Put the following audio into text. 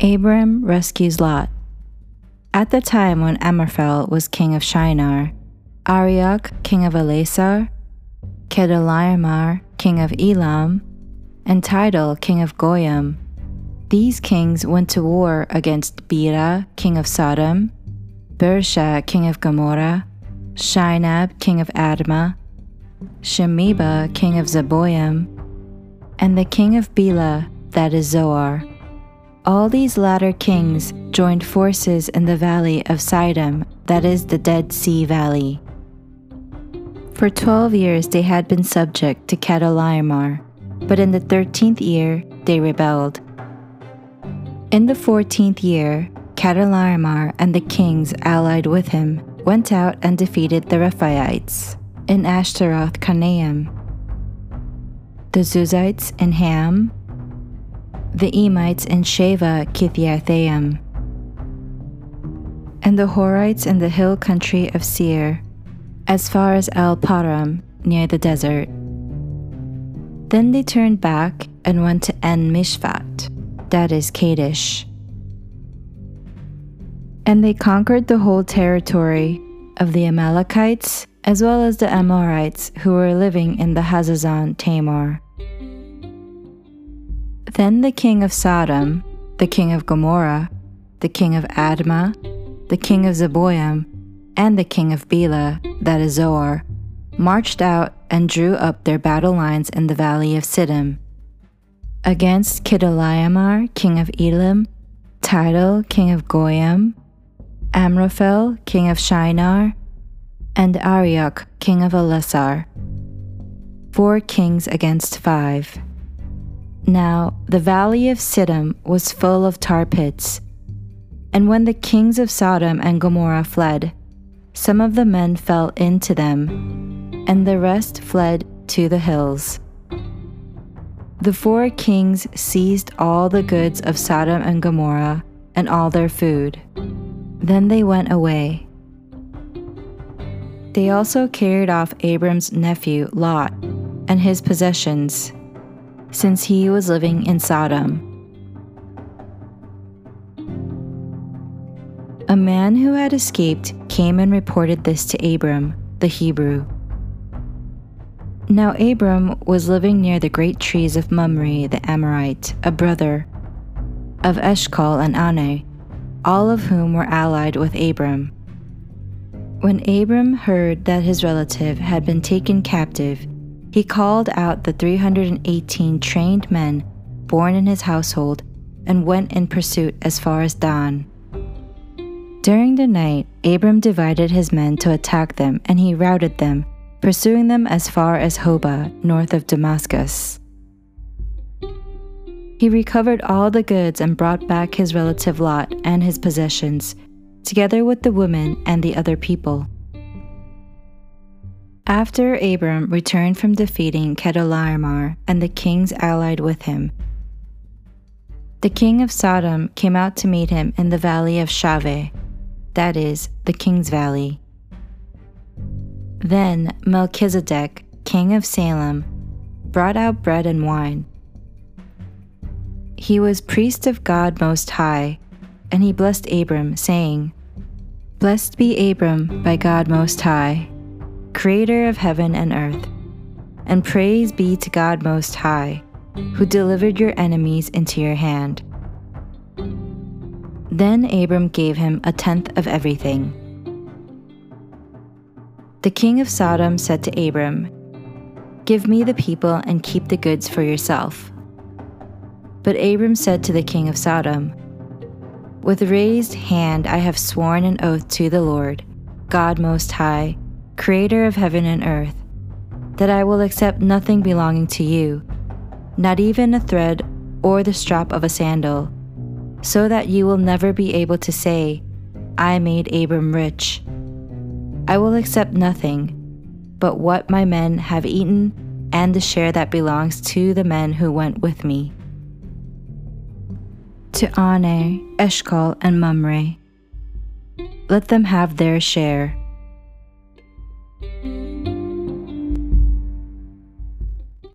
Abram rescues Lot. At the time when Amraphel was king of Shinar, Arioch, king of Ellasar, Chedorlaomer, king of Elam, and Tidal, king of Goyim, these kings went to war against Bera, king of Sodom, Birsha, king of Gomorrah, Shinab, king of Admah, Shemeber, king of Zeboim, and the king of Bela, that is Zoar. All these latter kings joined forces in the valley of Siddim, that is the Dead Sea Valley. For twelve years they had been subject to Chedorlaomer, but in the thirteenth year they rebelled. In the fourteenth year, Chedorlaomer and the kings allied with him went out and defeated the Rephaites in Ashteroth Karnaim, the Zuzites in Ham, the Emites in Shaveh Kiriathaim, and the Horites in the hill country of Seir, as far as El Paran near the desert. Then they turned back and went to En Mishpat, that is Kadesh. And they conquered the whole territory of the Amalekites as well as the Amorites who were living in the Hazazon Tamar. Then the king of Sodom, the king of Gomorrah, the king of Admah, the king of Zeboim, and the king of Bela, that is Zoar, marched out and drew up their battle lines in the valley of Siddim. Against Chedorlaomer, king of Elam, Tidal, king of Goyim, Amraphel, king of Shinar, and Arioch, king of Ellasar. Four kings against five. Now the valley of Siddim was full of tar pits. And when the kings of Sodom and Gomorrah fled, some of the men fell into them, and the rest fled to the hills. The four kings seized all the goods of Sodom and Gomorrah and all their food. Then they went away. They also carried off Abram's nephew Lot and his possessions, since he was living in Sodom. A man who had escaped came and reported this to Abram, the Hebrew. Now Abram was living near the great trees of Mamre the Amorite, a brother of Eshcol and Aner all of whom were allied with Abram. When Abram heard that his relative had been taken captive, he called out the 318 trained men born in his household and went in pursuit as far as Dan. During the night, Abram divided his men to attack them, and he routed them, pursuing them as far as Hobah, north of Damascus. He recovered all the goods and brought back his relative Lot and his possessions, together with the women and the other people. After Abram returned from defeating Chedorlaomer and the kings allied with him, the king of Sodom came out to meet him in the valley of Shaveh, that is, the king's valley. Then Melchizedek, king of Salem, brought out bread and wine he was priest of God Most High, and he blessed Abram, saying, Blessed be Abram by God Most High, creator of heaven and earth, and praise be to God Most High, who delivered your enemies into your hand. Then Abram gave him a tenth of everything. The king of Sodom said to Abram, Give me the people and keep the goods for yourself. But Abram said to the king of Sodom, With raised hand I have sworn an oath to the Lord, God Most High, Creator of heaven and earth, that I will accept nothing belonging to you, not even a thread or the strap of a sandal, so that you will never be able to say, I made Abram rich. I will accept nothing but what my men have eaten and the share that belongs to the men who went with me to Aner, Eshcol, and Mamre. Let them have their share. Mm-hmm.